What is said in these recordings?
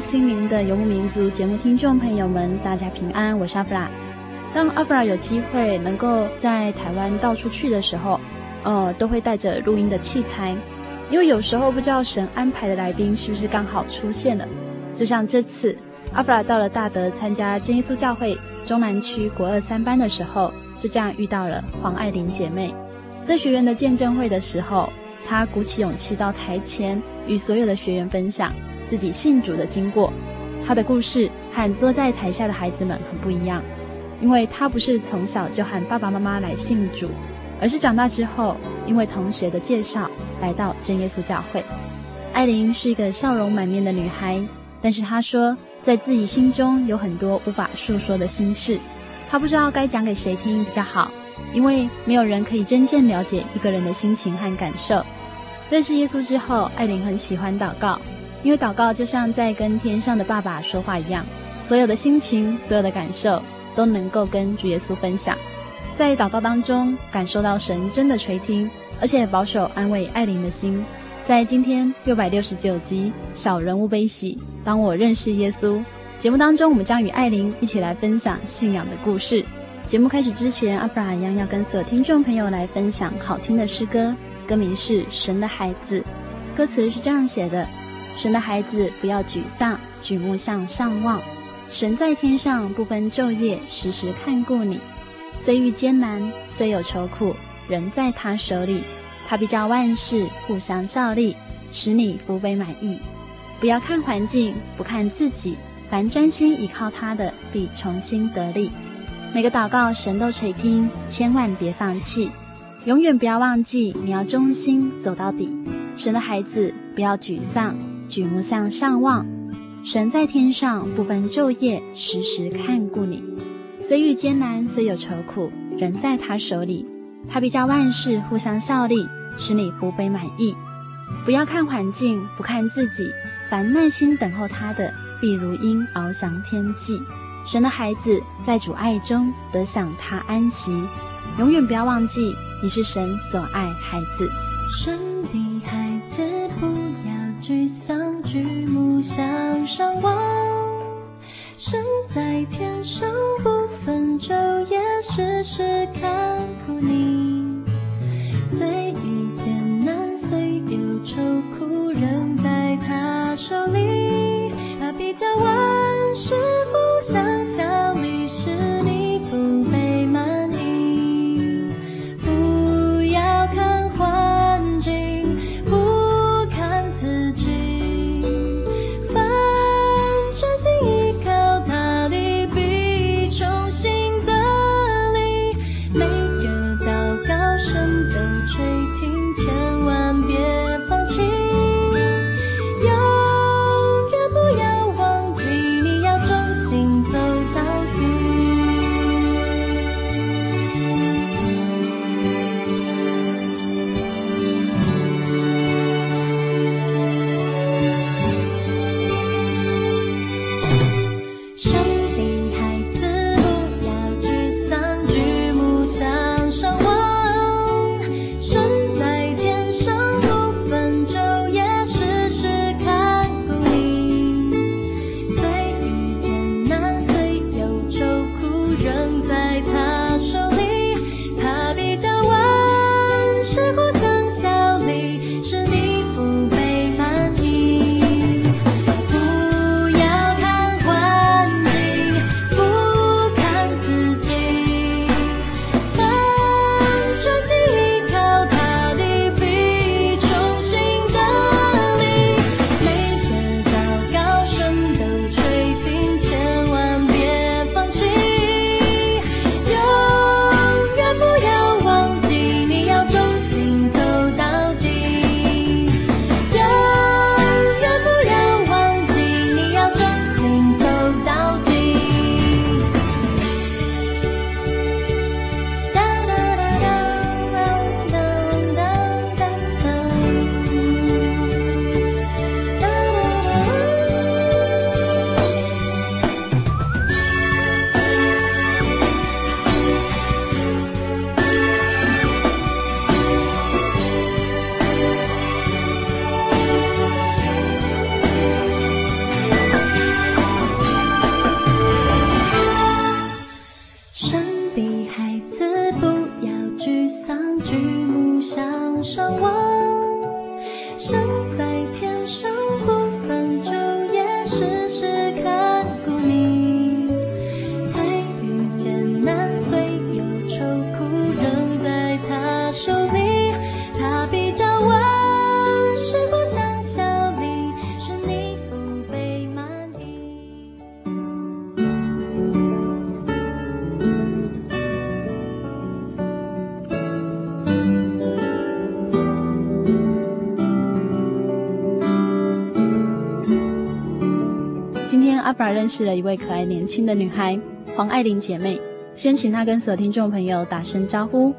心灵的游牧民族节目听众朋友们，大家平安，我是阿弗拉。当阿弗拉有机会能够在台湾到处去的时候，呃，都会带着录音的器材，因为有时候不知道神安排的来宾是不是刚好出现了。就像这次，阿弗拉到了大德参加真耶稣教会中南区国二三班的时候，就这样遇到了黄爱玲姐妹。在学员的见证会的时候，她鼓起勇气到台前与所有的学员分享。自己信主的经过，他的故事和坐在台下的孩子们很不一样，因为他不是从小就和爸爸妈妈来信主，而是长大之后因为同学的介绍来到真耶稣教会。艾琳是一个笑容满面的女孩，但是她说在自己心中有很多无法诉说的心事，她不知道该讲给谁听比较好，因为没有人可以真正了解一个人的心情和感受。认识耶稣之后，艾琳很喜欢祷告。因为祷告就像在跟天上的爸爸说话一样，所有的心情、所有的感受都能够跟主耶稣分享，在祷告当中感受到神真的垂听，而且保守安慰爱琳的心。在今天六百六十九集《小人物悲喜》，当我认识耶稣节目当中，我们将与爱琳一起来分享信仰的故事。节目开始之前，阿弗拉一样要跟所有听众朋友来分享好听的诗歌，歌名是《神的孩子》，歌词是这样写的。神的孩子，不要沮丧，举目向上望。神在天上不分昼夜，时时看顾你。虽遇艰难，虽有愁苦，仍在他手里。他必叫万事互相效力，使你福杯满溢。不要看环境，不看自己，凡专心倚靠他的，必重新得力。每个祷告，神都垂听，千万别放弃，永远不要忘记，你要忠心走到底。神的孩子，不要沮丧。举目向上望，神在天上不分昼夜，时时看顾你。虽遇艰难，虽有愁苦，仍在他手里。他必叫万事互相效力，使你福杯满溢。不要看环境，不看自己，凡耐心等候他的，必如鹰翱翔天际。神的孩子在主爱中得享他安息，永远不要忘记你是神所爱孩子。神的上望，身在天上不分昼夜，时时看顾你。虽遇艰难，虽有愁苦，仍在他手里，他必将万阿布拉认识了一位可爱年轻的女孩黄爱玲姐妹，先请她跟所有听众朋友打声招呼。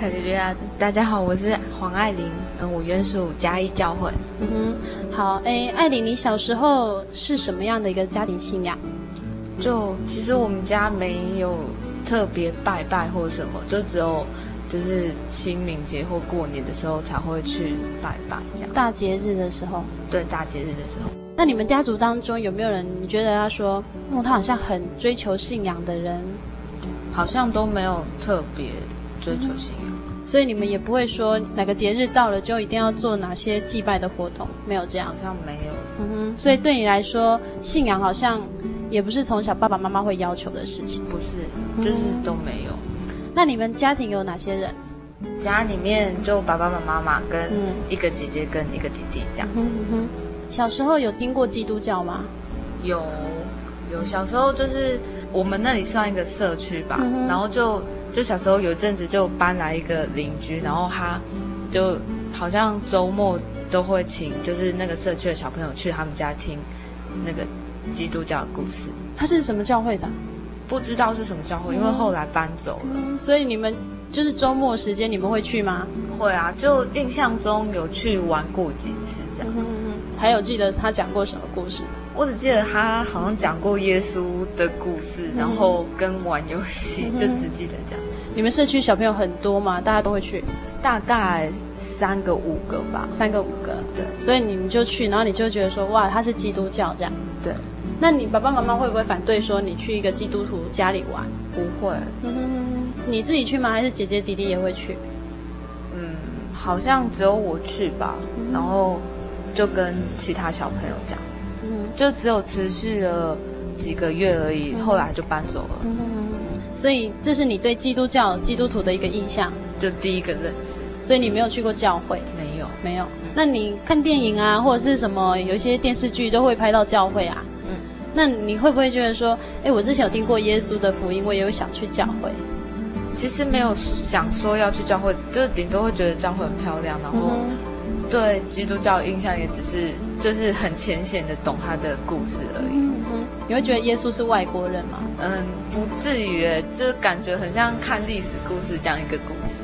哈利路亚，大家好，我是黄爱玲，嗯，我原属嘉义教会。嗯哼，好，哎，爱玲，你小时候是什么样的一个家庭信仰？就其实我们家没有特别拜拜或什么，就只有就是清明节或过年的时候才会去拜拜这样。大节日的时候？对，大节日的时候。那你们家族当中有没有人你觉得他说，嗯，他好像很追求信仰的人？好像都没有特别追求信仰。嗯所以你们也不会说哪个节日到了就一定要做哪些祭拜的活动，没有这样？好像没有。嗯哼。所以对你来说，信仰好像也不是从小爸爸妈妈会要求的事情。不是，就是都没有。嗯。那你们家庭有哪些人？家里面就爸爸妈妈跟一个姐姐跟一个弟弟这样。嗯哼。小时候有听过基督教吗？有，有。小时候就是我们那里算一个社区吧，嗯，然后就。就小时候有一阵子就搬来一个邻居，然后他就好像周末都会请就是那个社区的小朋友去他们家听那个基督教的故事。他是什么教会的？不知道是什么教会，因为后来搬走了。嗯，所以你们就是周末时间你们会去吗？会啊，就印象中有去玩过几次这样。嗯哼哼，还有记得他讲过什么故事？我只记得他好像讲过耶稣的故事，然后跟玩游戏，嗯、就只记得这样。你们社区小朋友很多吗？大家都会去？大概三个五个吧，三个五个。对，所以你们就去，然后你就觉得说，哇，他是基督教这样。对。那你爸爸妈妈会不会反对说你去一个基督徒家里玩？不会。你自己去吗？还是姐姐弟弟也会去？嗯，好像只有我去吧，嗯、然后就跟其他小朋友讲。嗯就只有持续了几个月而已，后来就搬走了。嗯所以这是你对基督教、基督徒的一个印象，就第一个认识。所以你没有去过教会？没有，没有。那你看电影啊，或者是什么，有一些电视剧都会拍到教会啊。嗯。那你会不会觉得说，哎，我之前有听过耶稣的福音，我也有想去教会？其实没有想说要去教会，就是顶多会觉得教会很漂亮，然后。对基督教印象也只是就是很浅显的懂他的故事而已。嗯哼，你会觉得耶稣是外国人吗？嗯，不至于，就是感觉很像看历史故事这样一个故事。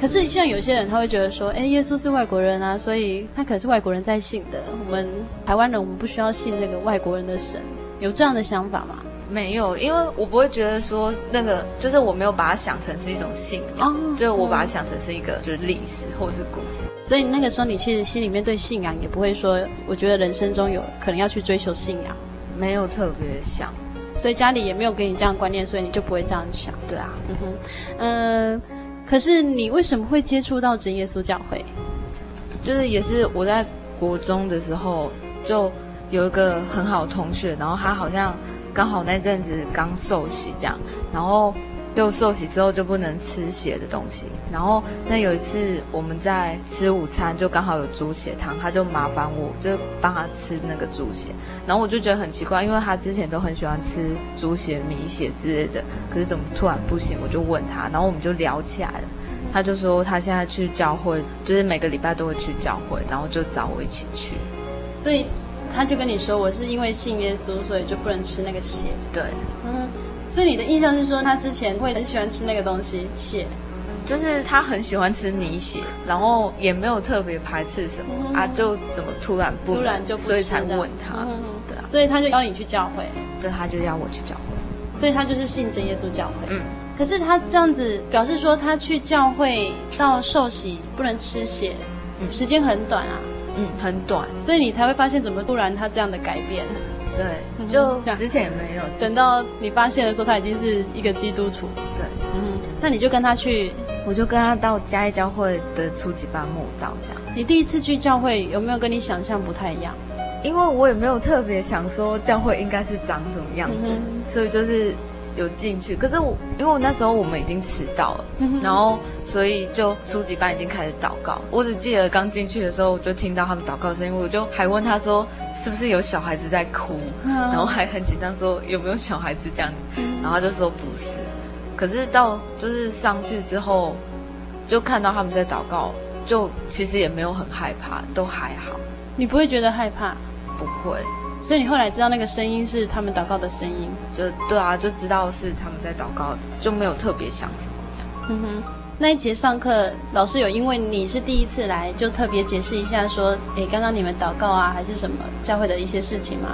可是像有些人他会觉得说，哎，耶稣是外国人啊，所以他可是外国人在信的。我们台湾人我们不需要信那个外国人的神，有这样的想法吗？没有，因为我不会觉得说那个，就是我没有把它想成是一种信仰，哦、就我把它想成是一个就是历史或者是故事。所以那个时候你其实心里面对信仰也不会说，我觉得人生中有可能要去追求信仰，没有特别想，所以家里也没有给你这样观念，所以你就不会这样想。对啊，嗯哼，嗯、呃，可是你为什么会接触到真耶稣教会？就是也是我在国中的时候就有一个很好的同学，然后他好像。刚好那阵子刚受洗这样，然后就受洗之后就不能吃血的东西。然后那有一次我们在吃午餐，就刚好有猪血汤，他就麻烦我就帮他吃那个猪血。然后我就觉得很奇怪，因为他之前都很喜欢吃猪血、米血之类的，可是怎么突然不行？我就问他，然后我们就聊起来了。他就说他现在去教会，就是每个礼拜都会去教会，然后就找我一起去。所以。他就跟你说，我是因为信耶稣，所以就不能吃那个血。对，嗯，所以你的印象是说，他之前会很喜欢吃那个东西血，就是他很喜欢吃泥血，然后也没有特别排斥什么、嗯、啊，就怎么突然不，突然就不吃，所以才问他，嗯、对啊，所以他就邀你去教会，对，他就邀我去教会，所以他就是信真耶稣教会，嗯，可是他这样子表示说，他去教会到受洗不能吃血，嗯、时间很短啊。嗯，很短，所以你才会发现怎么突然他这样的改变。对，就之前也没有，等到你发现的时候，他已经是一个基督徒。对，嗯，那你就跟他去，我就跟他到嘉义教会的初级班慕道这样。你第一次去教会有没有跟你想象不太一样？因为我也没有特别想说教会应该是长什么样子，嗯、所以就是。有进去，可是我因为我那时候我们已经迟到了，然后所以就初级班已经开始祷告。我只记得刚进去的时候，我就听到他们祷告的声音，我就还问他说是不是有小孩子在哭，然后还很紧张说有没有小孩子这样子，然后他就说不是。可是到就是上去之后，就看到他们在祷告，就其实也没有很害怕，都还好。你不会觉得害怕？不会。所以你后来知道那个声音是他们祷告的声音，就对啊，就知道是他们在祷告，就没有特别想什么这样。嗯哼，那一节上课，老师有因为你是第一次来，就特别解释一下说，哎，刚刚你们祷告啊，还是什么教会的一些事情吗？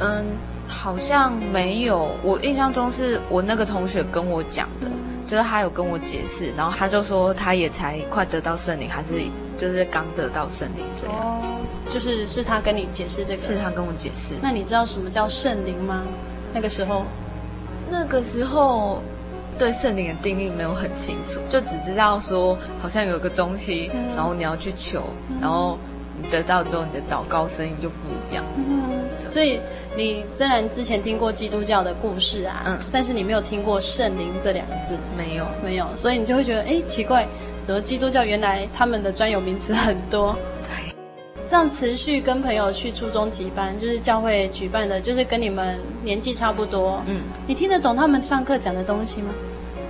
嗯，好像没有。我印象中是我那个同学跟我讲的，就是他有跟我解释，然后他就说他也才快得到圣灵，还是就是刚得到圣灵这样子。就是是他跟你解释这个，是他跟我解释。那你知道什么叫圣灵吗？那个时候，那个时候对圣灵的定义没有很清楚，就只知道说好像有个东西，嗯、然后你要去求，嗯、然后你得到之后，你的祷告声音就不一样。嗯，所以你虽然之前听过基督教的故事啊，嗯，但是你没有听过圣灵这两个字，没有，没有，所以你就会觉得，哎，奇怪，怎么基督教原来他们的专有名词很多？对。这样持续跟朋友去初中级班，就是教会举办的，就是跟你们年纪差不多。嗯，你听得懂他们上课讲的东西吗？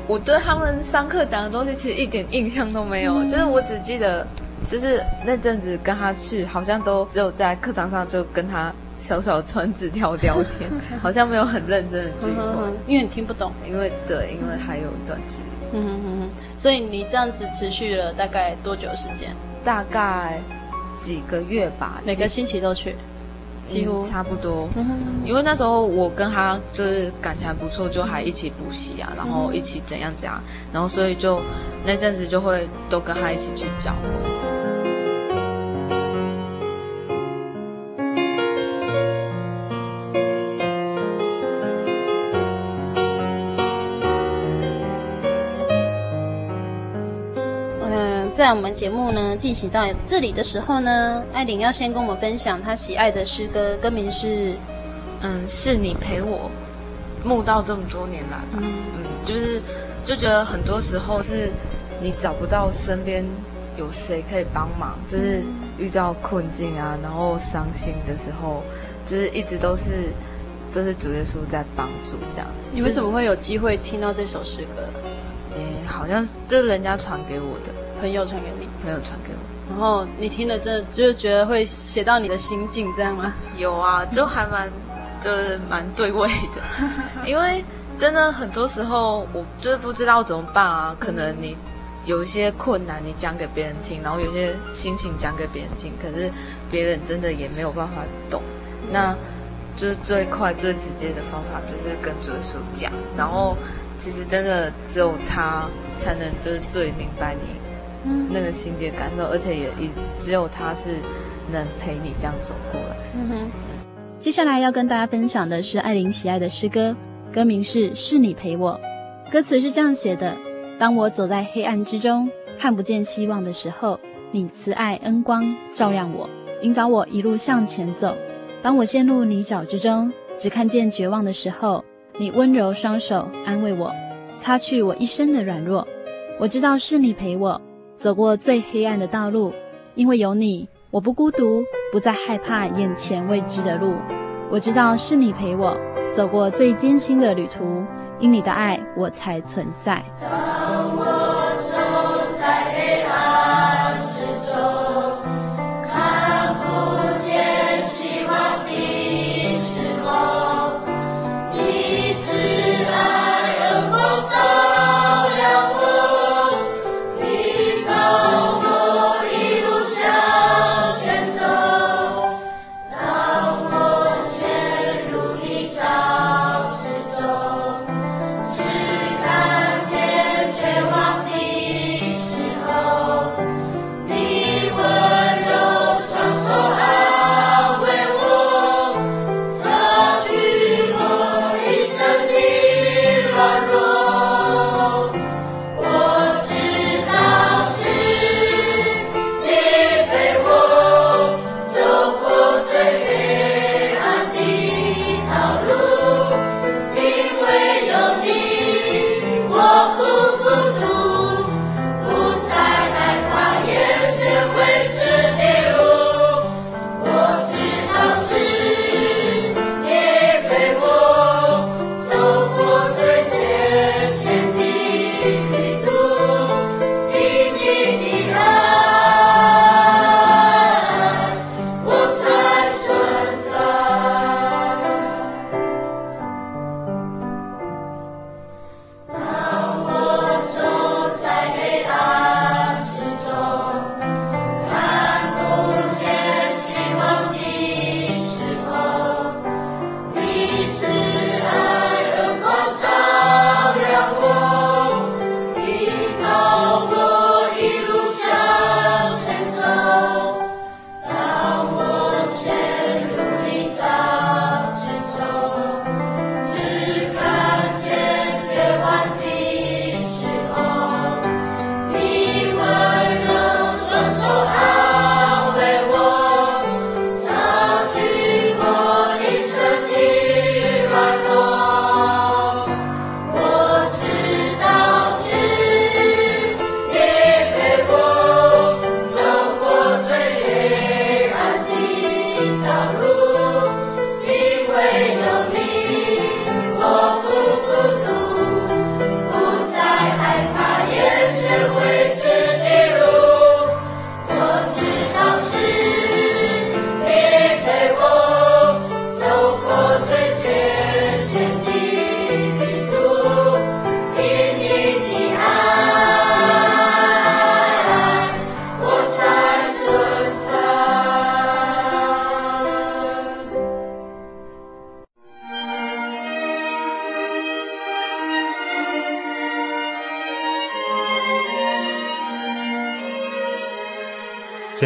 我对他们上课讲的东西其实一点印象都没有，嗯、就是我只记得，就是那阵子跟他去，好像都只有在课堂上就跟他小小传纸条聊天，好像没有很认真的去过、嗯。因为你听不懂，因为对，因为还有一段距离。嗯哼哼哼，所以你这样子持续了大概多久时间？大概。几个月吧，每个星期都去，几乎、嗯、差不多。因为那时候我跟他就是感情还不错，就还一起补习啊，然后一起怎样怎样，然后所以就那阵子就会都跟他一起去教会。在我们节目呢进行到这里的时候呢，艾琳要先跟我们分享她喜爱的诗歌，歌名是，嗯，是你陪我慕道这么多年来吧，嗯，嗯，就是就觉得很多时候是你找不到身边有谁可以帮忙，就是遇到困境啊，然后伤心的时候，就是一直都是就是主耶稣在帮助这样子。你为什么会有机会听到这首诗歌？诶，好像就是人家传给我的。朋友传给你，朋友传给我，然后你听了这，就觉得会写到你的心境，这样吗？有啊，就还蛮，就是蛮对味的，因为真的很多时候我就是不知道怎么办啊。可能你有一些困难，你讲给别人听，然后有些心情讲给别人听，可是别人真的也没有办法懂。那就是最快最直接的方法，就是跟主耶稣讲。然后其实真的只有他才能就是最明白你。那个心底的感受，而且也也只有他是能陪你这样走过来。嗯哼。接下来要跟大家分享的是艾琳喜爱的诗歌，歌名是《是你陪我》。歌词是这样写的：当我走在黑暗之中，看不见希望的时候，你慈爱恩光照亮我，引导我一路向前走。当我陷入泥沼之中，只看见绝望的时候，你温柔双手安慰我，擦去我一身的软弱。我知道是你陪我。走过最黑暗的道路，因为有你，我不孤独，不再害怕眼前未知的路。我知道是你陪我走过最艰辛的旅途，因你的爱，我才存在。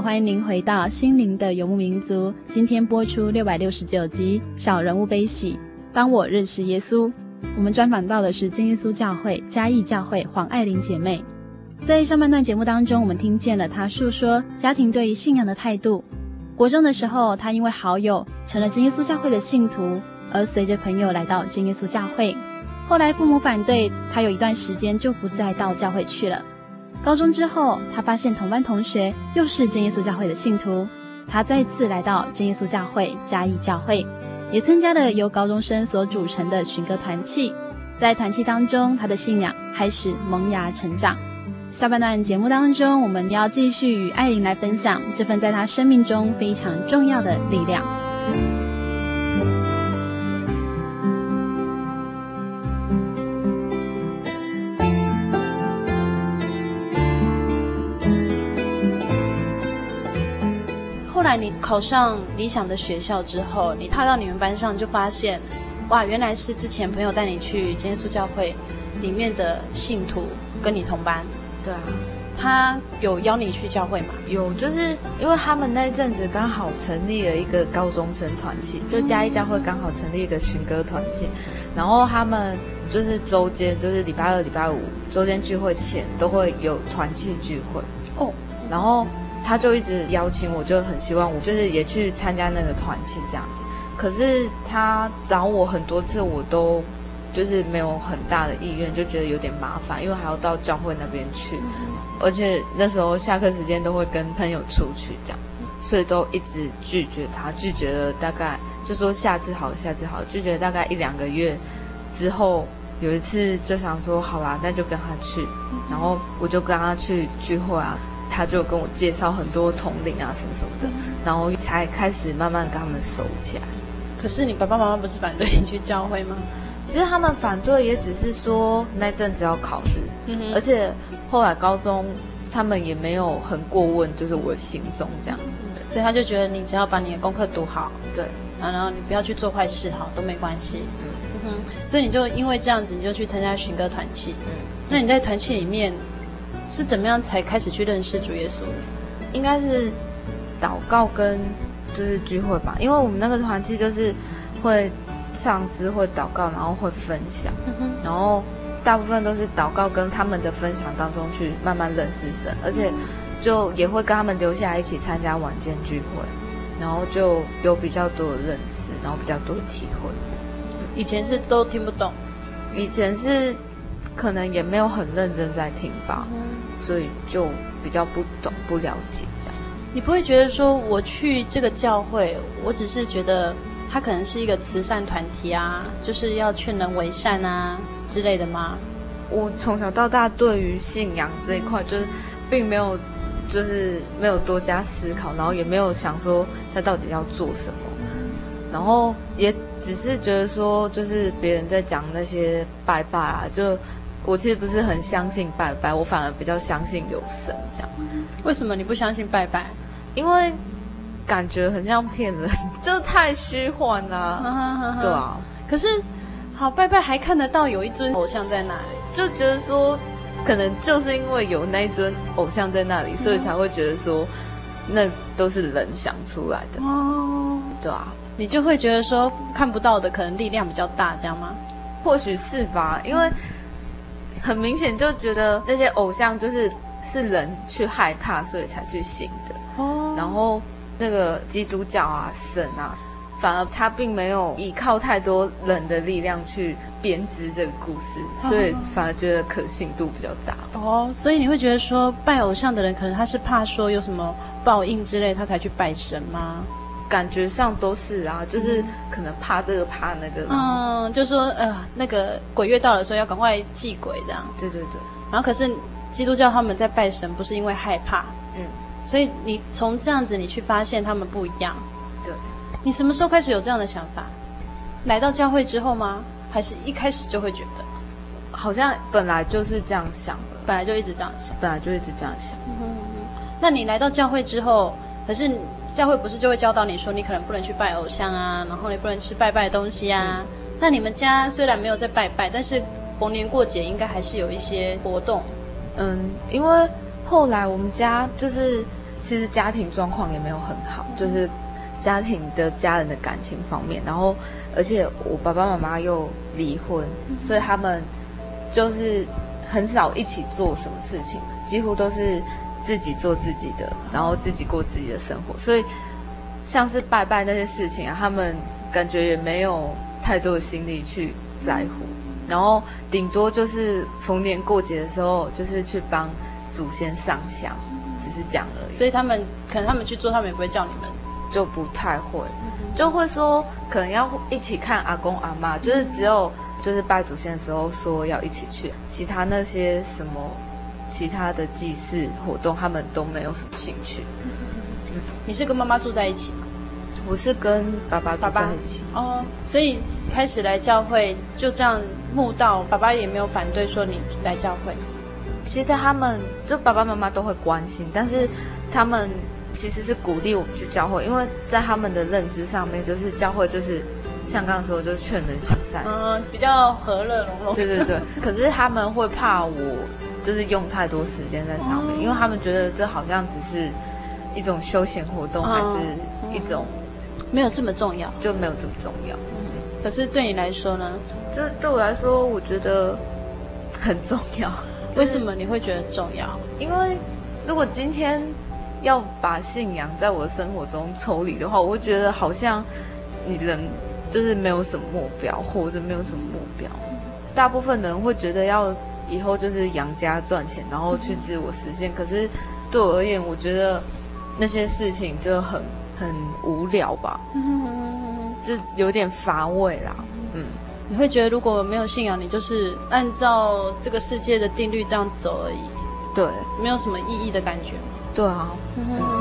欢迎您回到《心灵的游牧民族》。今天播出六百六十九集《小人物悲喜》。当我认识耶稣，我们专访到的是真耶稣教会嘉义教会黄爱玲姐妹。在上半段节目当中，我们听见了她诉说家庭对于信仰的态度。国中的时候，她因为好友成了真耶稣教会的信徒，而随着朋友来到真耶稣教会。后来父母反对，她有一段时间就不再到教会去了。高中之后，他发现同班同学又是真耶稣教会的信徒，他再次来到真耶稣教会嘉义教会，也参加了由高中生所组成的寻歌团契。在团契当中，他的信仰开始萌芽成长。下半段节目当中，我们要继续与爱玲来分享这份在他生命中非常重要的力量。来你考上理想的学校之后，你踏到你们班上就发现，哇，原来是之前朋友带你去真耶稣教会里面的信徒跟你同班。对啊。他有邀你去教会吗？有，就是因为他们那一阵子刚好成立了一个高中生团契，就嘉义教会刚好成立一个寻歌团契，然后他们就是周间，就是礼拜二、礼拜五周间聚会前都会有团契聚会哦。然后他就一直邀请我，就很希望我就是也去参加那个团契这样子。可是他找我很多次，我都。就是没有很大的意愿，就觉得有点麻烦，因为还要到教会那边去，而且那时候下课时间都会跟朋友出去这样，所以都一直拒绝他，拒绝了大概就说下次好，下次好，拒绝了大概一两个月之后，有一次就想说好啦，那就跟他去，然后我就跟他去聚会啊，他就跟我介绍很多同龄啊什么什么的，然后才开始慢慢跟他们熟起来。可是你爸爸妈妈不是反对你去教会吗？其实他们反对也只是说那阵子要考试，而且后来高中他们也没有很过问，就是我的行踪这样子，所以他就觉得你只要把你的功课读好，对，然后你不要去做坏事，好都没关系，嗯哼，所以你就因为这样子，你就去参加寻歌团契，嗯，那你在团契里面是怎么样才开始去认识主耶稣？应该是祷告跟就是聚会吧，因为我们那个团契就是会。上师会祷告，然后会分享，然后大部分都是祷告跟他们的分享当中去慢慢认识神，而且就也会跟他们留下来一起参加晚间聚会，然后就有比较多的认识，然后比较多的体会。以前是都听不懂，以前是可能也没有很认真在听吧，所以就比较不懂不了解这样。你不会觉得说我去这个教会，我只是觉得。他可能是一个慈善团体啊，就是要劝人为善啊之类的吗？我从小到大对于信仰这一块，就是并没有，就是没有多加思考，然后也没有想说他到底要做什么，然后也只是觉得说，就是别人在讲那些拜拜啊，就我其实不是很相信拜拜，我反而比较相信有神这样。为什么你不相信拜拜？因为。感觉很像骗人，就太虚幻了，对啊。可是，好拜拜还看得到有一尊偶像在那里，就觉得说，可能就是因为有那一尊偶像在那里，嗯、所以才会觉得说，那都是人想出来的。哦，对啊，你就会觉得说，看不到的可能力量比较大，这样吗？或许是吧，因为很明显就觉得那些偶像就是是人去害怕，所以才去信的。哦，然后。那个基督教啊，神啊，反而他并没有依靠太多人的力量去编织这个故事，所以反而觉得可信度比较大。哦，所以你会觉得说拜偶像的人，可能他是怕说有什么报应之类，他才去拜神吗？感觉上都是啊，就是可能怕这个怕那个。嗯，就说呃，那个鬼月到了，所以要赶快祭鬼这样。对对对。然后可是基督教他们在拜神，不是因为害怕。嗯。所以你从这样子，你去发现他们不一样。对，你什么时候开始有这样的想法？来到教会之后吗？还是一开始就会觉得？好像本来就是这样想的，本来就一直这样想，本来就一直这样想。嗯哼哼。那你来到教会之后，可是教会不是就会教导你说，你可能不能去拜偶像啊，然后你不能吃拜拜的东西啊。嗯。那你们家虽然没有在拜拜，但是逢年过节应该还是有一些活动。嗯，因为。后来我们家就是，其实家庭状况也没有很好，就是家庭的家人的感情方面，然后而且我爸爸妈妈又离婚，所以他们就是很少一起做什么事情，几乎都是自己做自己的，然后自己过自己的生活，所以像是拜拜那些事情啊，他们感觉也没有太多的心力去在乎，然后顶多就是逢年过节的时候，就是去帮。祖先上香，只是讲而已。所以他们可能他们去做，他们也不会叫你们，就不太会，就会说可能要一起看阿公阿妈，就是只有就是拜祖先的时候说要一起去，其他那些什么其他的祭祀活动，他们都没有什么兴趣。你是跟妈妈住在一起吗？我是跟爸爸住在一起。哦，所以开始来教会就这样慕道，爸爸也没有反对说你来教会。其实他们就爸爸妈妈都会关心，但是他们其实是鼓励我们去教会，因为在他们的认知上面，就是教会就是像刚刚说的，就是劝人向善，嗯，比较和乐融融。对对对。可是他们会怕我，就是用太多时间在上面，嗯、因为他们觉得这好像只是一种休闲活动，嗯、还是一种、嗯、没有这么重要，就没有这么重要。嗯、可是对你来说呢？就是对我来说，我觉得很重要。为什么你会觉得重要？因为如果今天要把信仰在我的生活中抽离的话，我会觉得好像你人就是没有什么目标，或者没有什么目标。大部分人会觉得要以后就是养家赚钱，然后去自我实现。可是对我而言，我觉得那些事情就很很无聊吧，就有点乏味啦。嗯。你会觉得如果没有信仰，你就是按照这个世界的定律这样走而已，对，没有什么意义的感觉吗？对啊。嗯。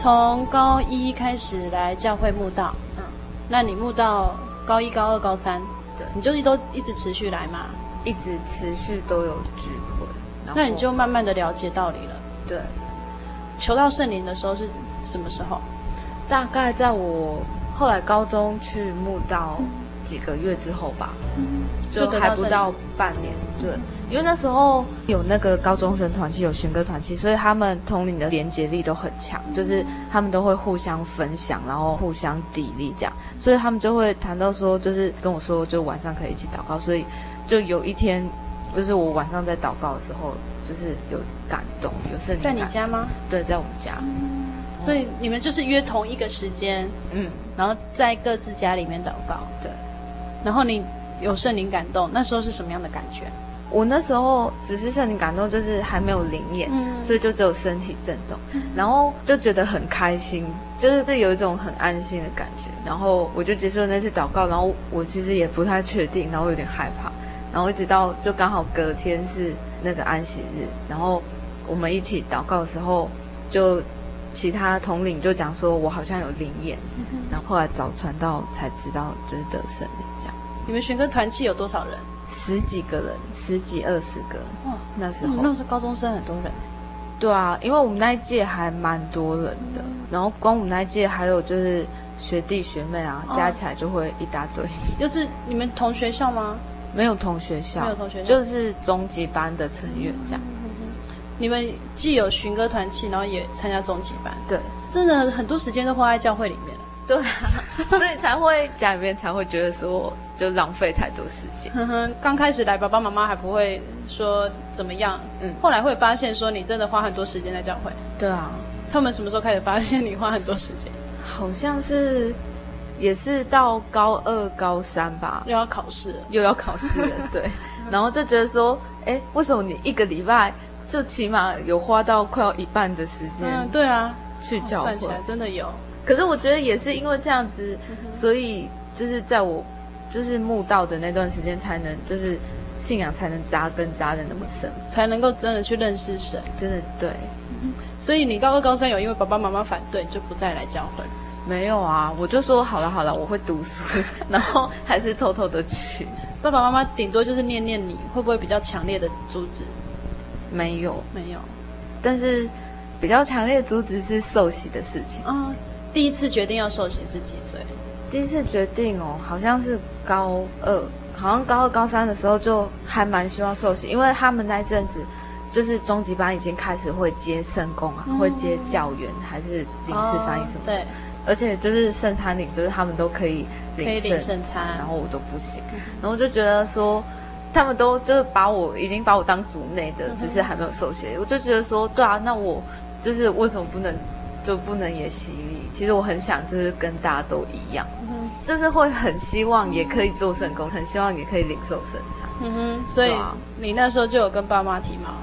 从高一开始来教会慕道，嗯，那你慕道高一、高二、高三，对，你就都一直持续来嘛？一直持续都有聚会。那你就慢慢的了解道理了。对，求到圣灵的时候是什么时候？大概在我后来高中去慕道几个月之后吧，嗯、就还不到半年。对，因为那时候有那个高中生团契，有寻歌团契，所以他们同龄的连结力都很强，就是他们都会互相分享，然后互相砥砺这样，所以他们就会谈到说，就是跟我说，就晚上可以一起祷告，所以就有一天。就是我晚上在祷告的时候，就是有感动，有圣灵。在你家吗？对，在我们家。嗯，所以你们就是约同一个时间，嗯，然后在各自家里面祷告。对。然后你有圣灵感动，那时候是什么样的感觉？我那时候只是圣灵感动，就是还没有灵验，嗯，所以就只有身体震动，嗯，然后就觉得很开心，就是有一种很安心的感觉。然后我就接受了那次祷告，然后我其实也不太确定，然后有点害怕。然后一直到就刚好隔天是那个安息日，然后我们一起祷告的时候，就其他统领就讲说，我好像有灵验，嗯、然后后来早传道才知道就是得圣灵。你们寻歌团契有多少人？十几个人，十几二十个。哇，那时候那是高中生很多人。对啊，因为我们那一届还蛮多人的，嗯、然后光我们那一届还有就是学弟学妹啊，哦、加起来就会一大堆。又是你们同学校吗？没有同学校，没有同学校，就是中级班的成员这样。嗯、你们既有寻歌团契，然后也参加中级班，对，真的很多时间都花在教会里面了。对啊，所以才会家里面才会觉得说，就浪费太多时间。哼哼，刚开始来，爸爸妈妈还不会说怎么样，嗯，后来会发现说你真的花很多时间在教会。对啊，他们什么时候开始发现你花很多时间？好像是。也是到高二、高三吧，又要考试，又要考试了，对。然后就觉得说，哎，为什么你一个礼拜就起码有花到快要一半的时间？嗯，对啊，去教会，算起来真的有。可是我觉得也是因为这样子，所以就是在我就是慕道的那段时间，才能就是信仰才能扎根扎的那么深，才能够真的去认识神，真的对。所以你高二、高三有因为爸爸妈妈反对，就不再来教会。没有啊，我就说好了好了，我会读书，然后还是偷偷的去。爸爸妈妈顶多就是念念你，会不会比较强烈的阻止？没有，没有。但是比较强烈的阻止是受洗的事情。啊、哦，第一次决定要受洗是几岁？第一次决定哦，好像是高二，好像高二高三的时候就还蛮希望受洗，因为他们那一阵子就是中级班已经开始会接圣工啊，嗯、会接教员还是临时翻译什么的。哦、对。而且就是圣餐领，就是他们都可以领圣餐，然后我都不行，嗯、然后就觉得说，他们都就是把我已经把我当组内的，嗯、只是还没有受洗，我就觉得说，对啊，那我就是为什么不能就不能也洗礼？其实我很想就是跟大家都一样，嗯、就是会很希望也可以做圣工，很希望也可以领受圣餐。嗯哼，所以你那时候就有跟爸妈提吗？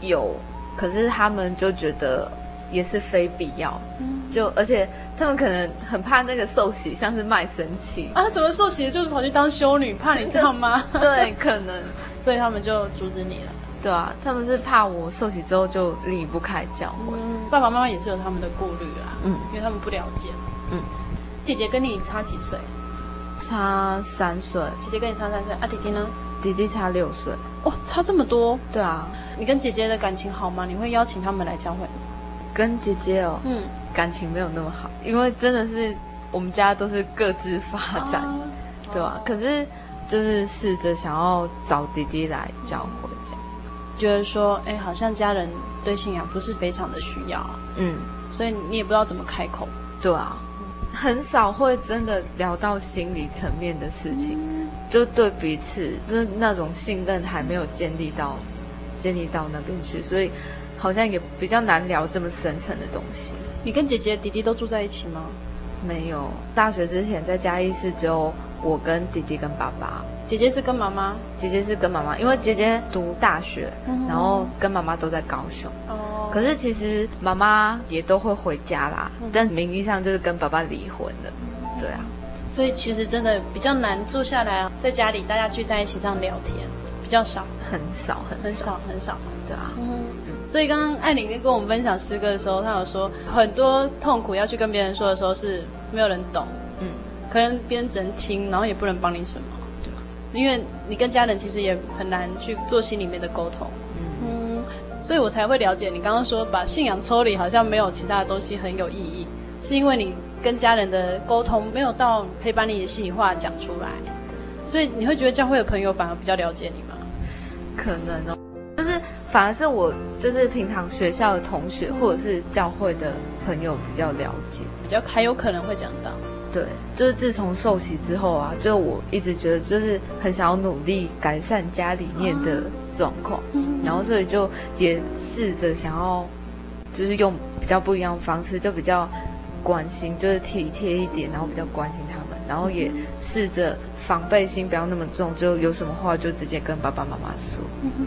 有，可是他们就觉得。也是非必要，就而且他们可能很怕那个受洗，像是卖身契啊？怎么受洗就是跑去当修女，怕你知道吗？对，可能，所以他们就阻止你了。对啊，他们是怕我受洗之后就离不开教会。嗯，爸爸妈妈也是有他们的顾虑啦，嗯，因为他们不了解。嗯，姐姐跟你差几岁？差三岁，姐姐跟你差三岁啊？弟弟呢？弟弟差六岁。哇，差这么多？对啊。你跟姐姐的感情好吗？你会邀请他们来教会？跟姐姐哦，嗯，感情没有那么好，因为真的是我们家都是各自发展，啊、对吧、啊？可是就是试着想要找弟弟来教会这样，觉得说，哎，好像家人对信仰不是非常的需要，嗯，所以你也不知道怎么开口，对啊，很少会真的聊到心理层面的事情，嗯、就对彼此就是那种信任还没有建立到，建立到那边去，所以。好像也比较难聊这么深层的东西。你跟姐姐、弟弟都住在一起吗？没有，大学之前在嘉义市只有我跟弟弟跟爸爸。姐姐是跟妈妈？姐姐是跟妈妈，因为姐姐读大学，嗯、然后跟妈妈都在高雄。哦。可是其实妈妈也都会回家啦，嗯、但名义上就是跟爸爸离婚的。对啊。所以其实真的比较难住下来啊，在家里大家聚在一起这样聊天比较少，很少很少很少很少，对啊。嗯。所以刚刚艾琳跟我们分享诗歌的时候，她有说很多痛苦要去跟别人说的时候是没有人懂，嗯，可能别人只能听，然后也不能帮你什么？因为你跟家人其实也很难去做心里面的沟通，嗯，嗯，所以我才会了解你刚刚说把信仰抽离，好像没有其他的东西很有意义，是因为你跟家人的沟通没有到可以把你的心里话讲出来，所以你会觉得教会的朋友反而比较了解你吗？可能哦。就是反而是我，就是平常学校的同学或者是教会的朋友比较了解，比较还有可能会讲到。对，就是自从受洗之后啊，就我一直觉得就是很想要努力改善家里面的状况，嗯、然后所以就也试着想要，就是用比较不一样的方式，就比较关心，就是体贴一点，然后比较关心他们，然后也试着防备心不要那么重，就有什么话就直接跟爸爸妈妈说。嗯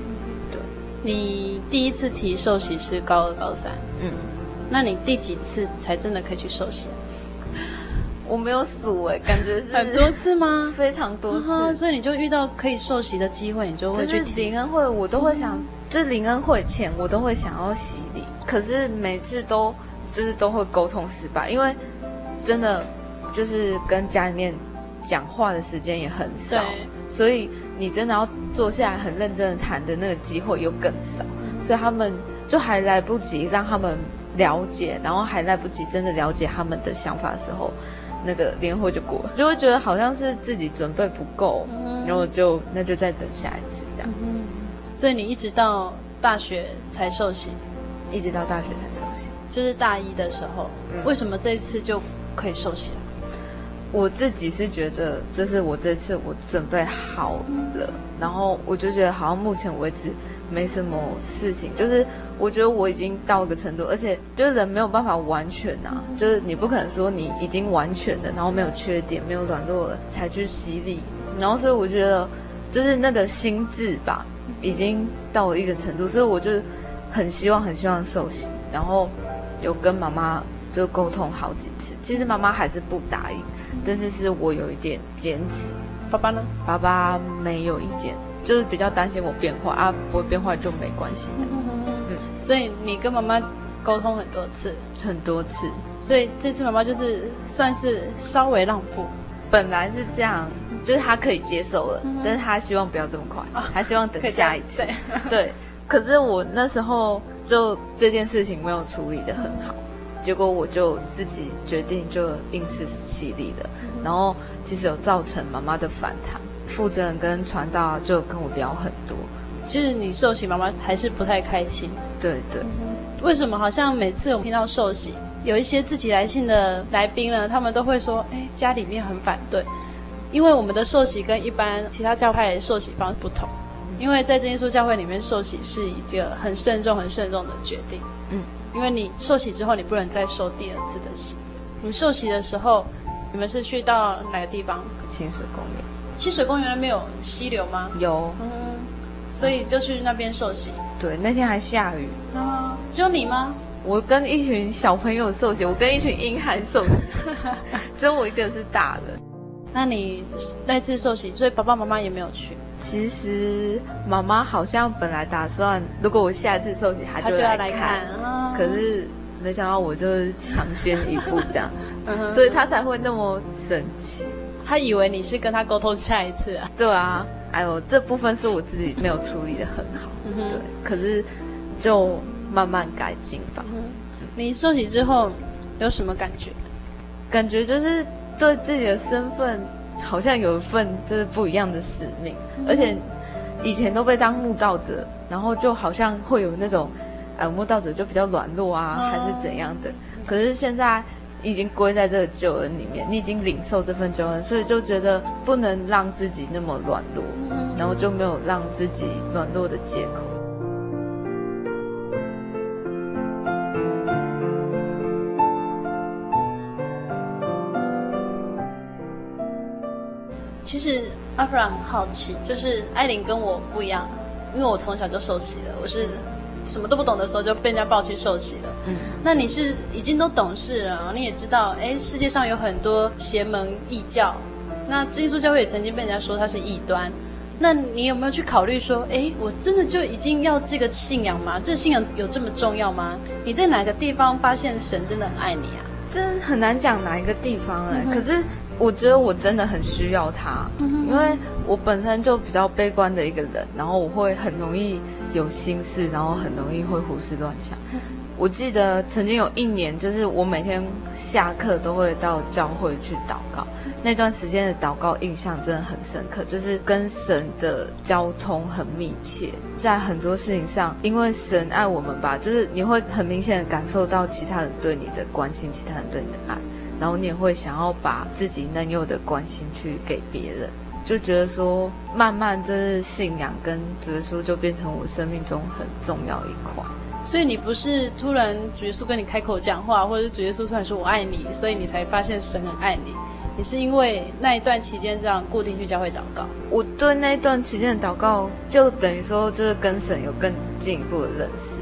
你第一次提受洗是高二、高三，嗯，那你第几次才真的可以去受洗？我没有数哎，感觉是很多次吗？非常多次，啊，所以你就遇到可以受洗的机会，你就会去提。灵恩会，我都会想，嗯、就是灵恩会前，我都会想要洗礼，可是每次都就是都会沟通失败，因为真的就是跟家里面讲话的时间也很少，所以。你真的要坐下来很认真的谈的那个机会又更少，所以他们就还来不及让他们了解，然后还来不及真的了解他们的想法的时候，那个年会就过了，就会觉得好像是自己准备不够，然后就那就再等下一次这样。所以你一直到大学才受洗，一直到大学才受洗，就是大一的时候，为什么这一次就可以受洗？我自己是觉得，就是我这次我准备好了，然后我就觉得好像目前为止没什么事情，就是我觉得我已经到一个程度，而且就是人没有办法完全啊，就是你不可能说你已经完全的，然后没有缺点、没有软弱了才去洗礼，然后所以我觉得就是那个心智吧，已经到了一个程度，所以我就很希望、很希望受洗，然后有跟妈妈就沟通好几次，其实妈妈还是不答应。但是是我有一点坚持，爸爸呢？爸爸没有意见，就是比较担心我变坏啊，不会变坏就没关系这样。嗯，所以你跟妈妈沟通很多次，很多次，所以这次妈妈就是算是稍微让步。本来是这样，就是她可以接受了，嗯、但是她希望不要这么快，她、啊、希望等下一次。对，对，可是我那时候就这件事情没有处理的很好。结果我就自己决定就硬是犀利了，然后其实有造成妈妈的反弹，负责人跟传道就跟我聊很多。其实你受洗，妈妈还是不太开心。对对。为什么好像每次我听到受洗，有一些自己来信的来宾呢，他们都会说，哎，家里面很反对，因为我们的受洗跟一般其他教派的受洗方式不同，因为在真耶稣教会里面受洗是一个很慎重、很慎重的决定。嗯。因为你受洗之后，你不能再受第二次的洗。你受洗的时候，你们是去到哪个地方？清水公园。清水公园那边有溪流吗？有。嗯，所以就去那边受洗。对，那天还下雨。啊，只有你吗？我跟一群小朋友受洗，我跟一群婴孩受洗，只有我一个是大的。那你那次受洗，所以爸爸妈妈也没有去。其实妈妈好像本来打算，如果我下次受洗，她就，就要来看。哦、可是没想到我就是抢先一步这样子，嗯、所以她才会那么生气。他以为你是跟他沟通下一次啊？对啊，哎呦，这部分是我自己没有处理的很好，嗯对，可是就慢慢改进吧。嗯，你受洗之后有什么感觉？感觉就是对自己的身份好像有一份就是不一样的使命，嗯而且以前都被当慕道者，然后就好像会有那种，呃，慕道者就比较软弱啊，哦还是怎样的。可是现在已经归在这个救恩里面，你已经领受这份救恩，所以就觉得不能让自己那么软弱，然后就没有让自己软弱的借口。其实阿弗拉很好奇，就是艾琳跟我不一样，因为我从小就受洗了，我是什么都不懂的时候就被人家抱去受洗了。嗯，那你是已经都懂事了，你也知道，哎，世界上有很多邪门异教，那基督教会也曾经被人家说它是异端。那你有没有去考虑说，哎，我真的就已经要这个信仰吗？这个信仰有这么重要吗？你在哪个地方发现神真的很爱你啊？真很难讲哪一个地方哎、嗯可是我觉得我真的很需要他，嗯因为我本身就比较悲观的一个人，然后我会很容易有心事，然后很容易会胡思乱想。我记得曾经有一年，就是我每天下课都会到教会去祷告。那段时间的祷告印象真的很深刻，就是跟神的交通很密切，在很多事情上，因为神爱我们吧，就是你会很明显的感受到其他人对你的关心，其他人对你的爱，然后你也会想要把自己能有的关心去给别人，就觉得说，慢慢就是信仰跟主耶稣就变成我生命中很重要一块。所以你不是突然主耶稣跟你开口讲话，或者是主耶稣突然说我爱你，所以你才发现神很爱你。你是因为那一段期间这样固定去教会祷告。我对那一段期间的祷告，就等于说就是跟神有更进一步的认识。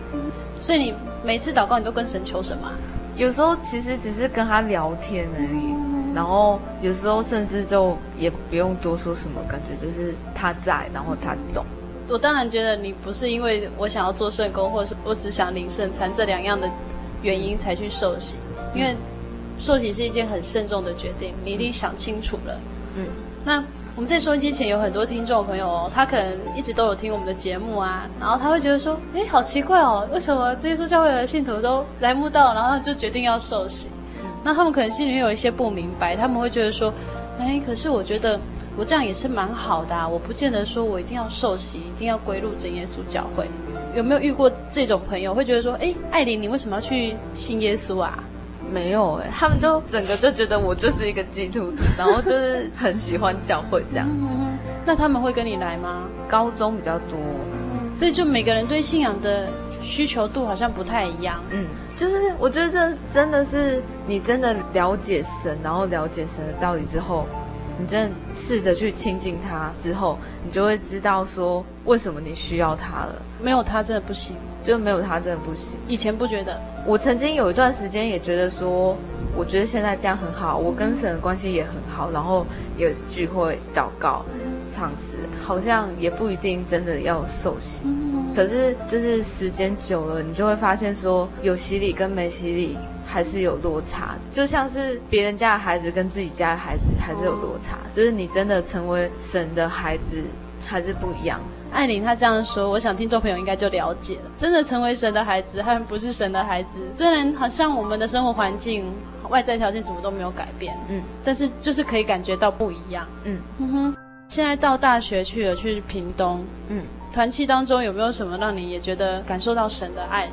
所以你每次祷告，你都跟神求什么啊？有时候其实只是跟他聊天而已，然后有时候甚至就也不用多说什么，感觉就是他在，然后他懂。我当然觉得你不是因为我想要做圣工，或者是我只想领圣餐这两样的原因才去受洗，因为受洗是一件很慎重的决定，你一定想清楚了。嗯，那我们在收音机前有很多听众朋友哦，他可能一直都有听我们的节目啊，然后他会觉得说，哎，好奇怪哦，为什么这些教会的信徒都来慕道，然后就决定要受洗？那他们可能心里面有一些不明白，他们会觉得说，哎，可是我觉得。我这样也是蛮好的啊，我不见得说我一定要受洗，一定要归入真耶稣教会。有没有遇过这种朋友会觉得说，哎，艾琳，你为什么要去信耶稣啊？没有哎、欸，他们就整个就觉得我就是一个基督徒，然后就是很喜欢教会这样子。嗯、那他们会跟你来吗？高中比较多，所以就每个人对信仰的需求度好像不太一样。嗯，就是我觉得这真的是你真的了解神，然后了解神的道理之后。你真的试着去亲近他之后，你就会知道说为什么你需要他了。没有他真的不行，就没有他真的不行。以前不觉得，我曾经有一段时间也觉得说，我觉得现在这样很好，我跟神的关系也很好，然后也聚会祷告、唱诗，好像也不一定真的要受洗。可是就是时间久了，你就会发现说，有洗礼跟没洗礼。还是有落差，就像是别人家的孩子跟自己家的孩子还是有落差，就是你真的成为神的孩子还是不一样。艾琳她这样说，我想听众朋友应该就了解了。真的成为神的孩子和不是神的孩子，虽然好像我们的生活环境、外在条件什么都没有改变，嗯，但是就是可以感觉到不一样，嗯嗯哼。现在到大学去了，去屏东，嗯，团契当中有没有什么让你也觉得感受到神的爱？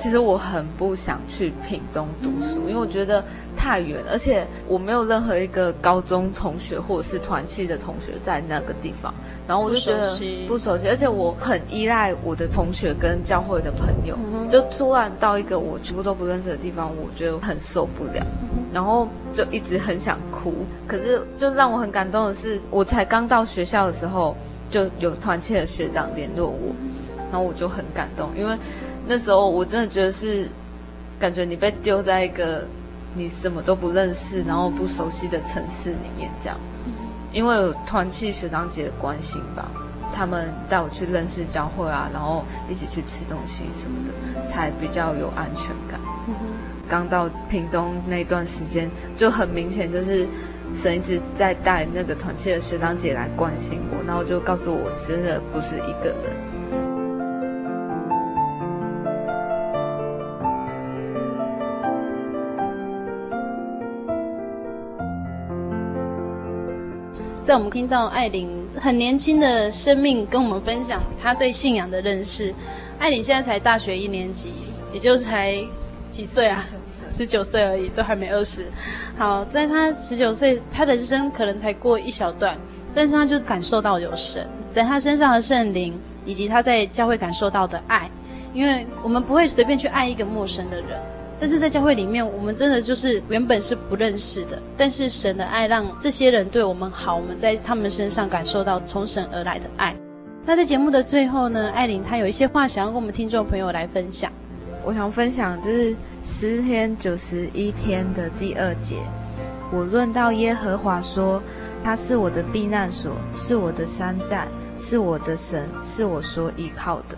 其实我很不想去屏东读书，因为我觉得太远，而且我没有任何一个高中同学或者是团契的同学在那个地方，然后我就觉得不熟悉，而且我很依赖我的同学跟教会的朋友，就突然到一个我全部都不认识的地方，我觉得很受不了，然后就一直很想哭。可是就让我很感动的是，我才刚到学校的时候，就有团契的学长联络我，然后我就很感动，因为。那时候我真的觉得是，感觉你被丢在一个你什么都不认识，然后不熟悉的城市里面这样。因为有团契学长姐的关心吧，他们带我去认识教会啊，然后一起去吃东西什么的，才比较有安全感。刚到屏东那段时间就很明显，就是神一直在带那个团契的学长姐来关心我，然后就告诉我，真的不是一个人。在我们听到艾琳很年轻的生命跟我们分享她对信仰的认识，艾琳现在才大学一年级，也就是才几岁啊？十九岁而已，都还没二十。好，在她十九岁，她的人生可能才过一小段，但是她就感受到有神在她身上的圣灵，以及她在教会感受到的爱，因为我们不会随便去爱一个陌生的人。但是在教会里面，我们真的就是原本是不认识的，但是神的爱让这些人对我们好，我们在他们身上感受到从神而来的爱。那在节目的最后呢，艾琳她有一些话想要跟我们听众朋友来分享。我想分享就是诗篇九十一篇的第二节，我论到耶和华说，他是我的避难所，是我的山寨，是我的神，是我所依靠的。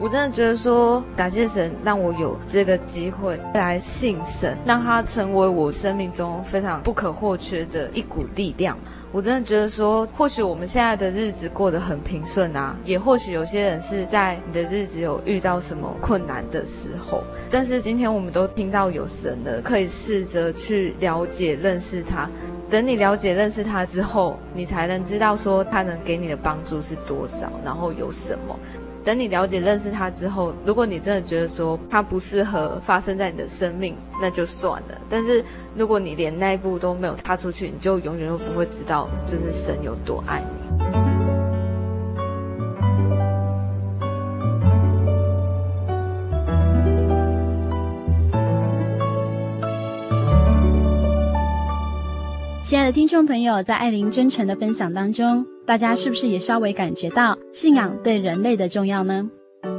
我真的觉得说，感谢神让我有这个机会来信神，让他成为我生命中非常不可或缺的一股力量。我真的觉得说，或许我们现在的日子过得很平顺啊，也或许有些人是在你的日子有遇到什么困难的时候，但是今天我们都听到有神了，可以试着去了解、认识他。等你了解、认识他之后，你才能知道说他能给你的帮助是多少，然后有什么。等你了解认识他之后，如果你真的觉得说他不适合发生在你的生命，那就算了。但是如果你连那一步都没有踏出去，你就永远都不会知道，就是神有多爱你。亲爱的听众朋友，在艾琳真诚的分享当中，大家是不是也稍微感觉到信仰对人类的重要呢？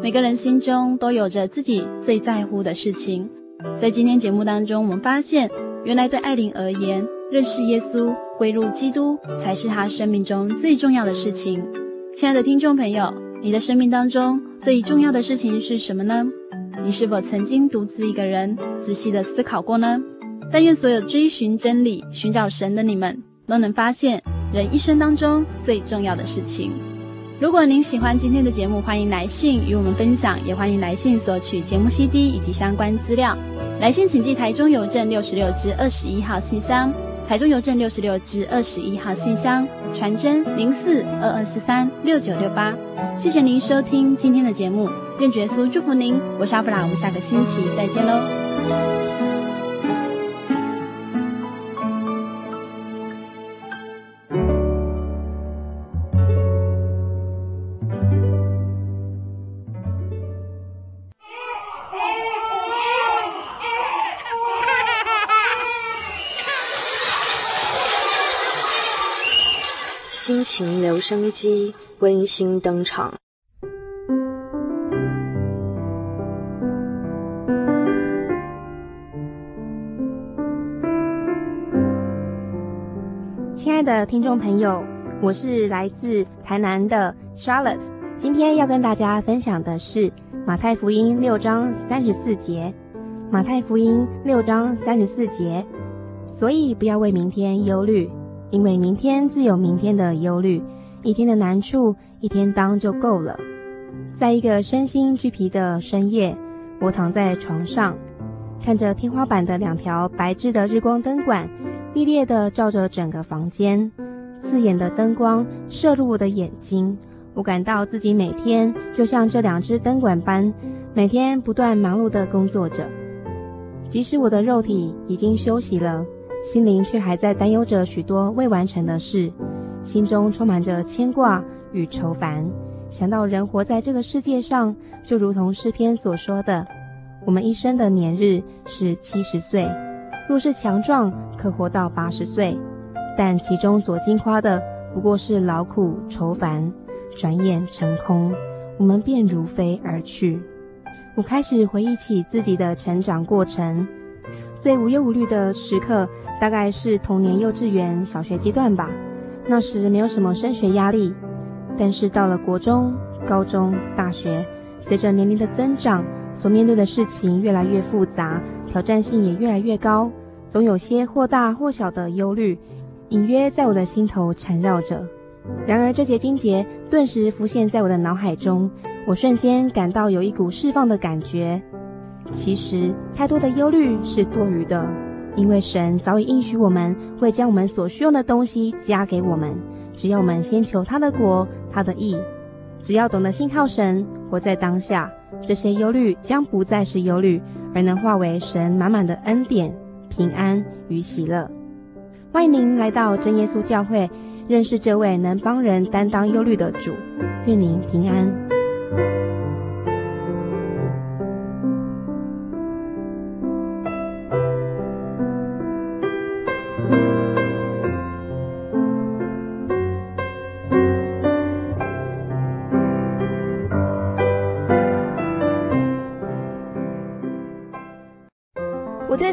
每个人心中都有着自己最在乎的事情。在今天节目当中，我们发现，原来对艾琳而言，认识耶稣、归入基督，才是她生命中最重要的事情。亲爱的听众朋友，你的生命当中最重要的事情是什么呢？你是否曾经独自一个人仔细地思考过呢？但愿所有追寻真理、寻找神的你们，都能发现。人一生当中最重要的事情。如果您喜欢今天的节目，欢迎来信与我们分享，也欢迎来信索取节目 CD 以及相关资料。来信请寄台中邮政六十六支二十一号信箱，台中邮政六十六支二十一号信箱，传真零四二二四三六九六八。谢谢您收听今天的节目，愿耶稣祝福您。我是阿弗拉，我们下个星期再见喽。生机温馨登场。亲爱的听众朋友，我是来自台南的 Charlotte，今天要跟大家分享的是马太福音六章三十四节。马太福音六章三十四节，所以不要为明天忧虑。因为明天自有明天的忧虑，一天的难处一天当就够了。在一个身心俱疲的深夜，我躺在床上，看着天花板的两条白炽的日光灯管，烈烈地照着整个房间，刺眼的灯光射入我的眼睛。我感到自己每天就像这两只灯管般，每天不断忙碌地工作着，即使我的肉体已经休息了。心灵却还在担忧着许多未完成的事，心中充满着牵挂与愁烦。想到人活在这个世界上，就如同诗篇所说的：“我们一生的年日是七十岁，若是强壮，可活到八十岁。但其中所经花的不过是劳苦愁烦，转眼成空，我们便如飞而去。”我开始回忆起自己的成长过程，最无忧无虑的时刻。大概是童年、幼稚园、小学阶段吧，那时没有什么升学压力。但是到了国中、高中、大学，随着年龄的增长，所面对的事情越来越复杂，挑战性也越来越高，总有些或大或小的忧虑，隐约在我的心头缠绕着。然而这节经节顿时浮现在我的脑海中，我瞬间感到有一股释放的感觉。其实太多的忧虑是多余的，因为神早已应许我们会将我们所需用的东西加给我们，只要我们先求他的国、他的义，只要懂得信靠神，活在当下，这些忧虑将不再是忧虑，而能化为神满满的恩典、平安与喜乐。欢迎您来到真耶稣教会，认识这位能帮人担当忧虑的主。愿您平安。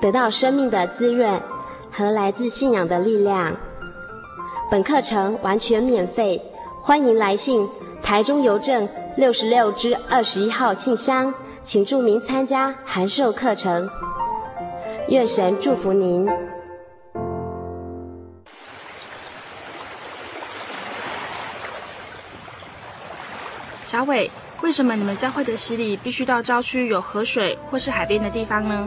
得到生命的滋润和来自信仰的力量。本课程完全免费，欢迎来信台中邮政六十六支二十一号信箱，请注明参加函授课程。愿神祝福您。小伟，为什么你们教会的洗礼必须到郊区有河水或是海边的地方呢？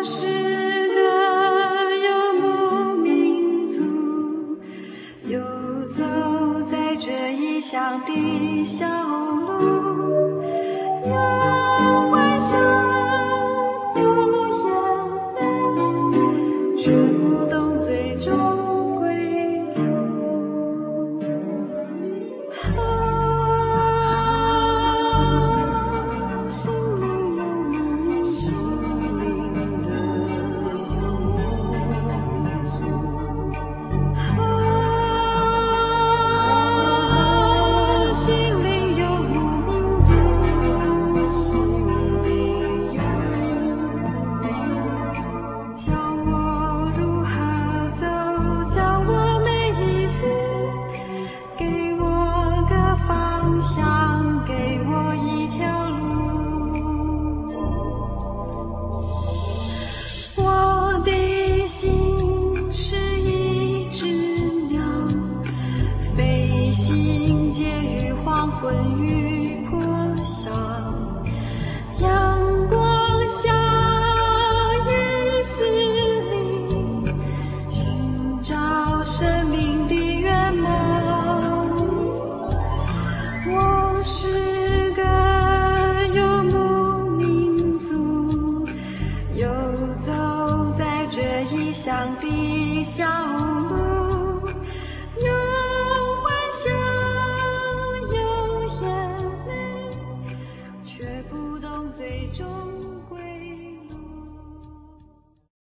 我是个游牧民族，游走在这异乡的小。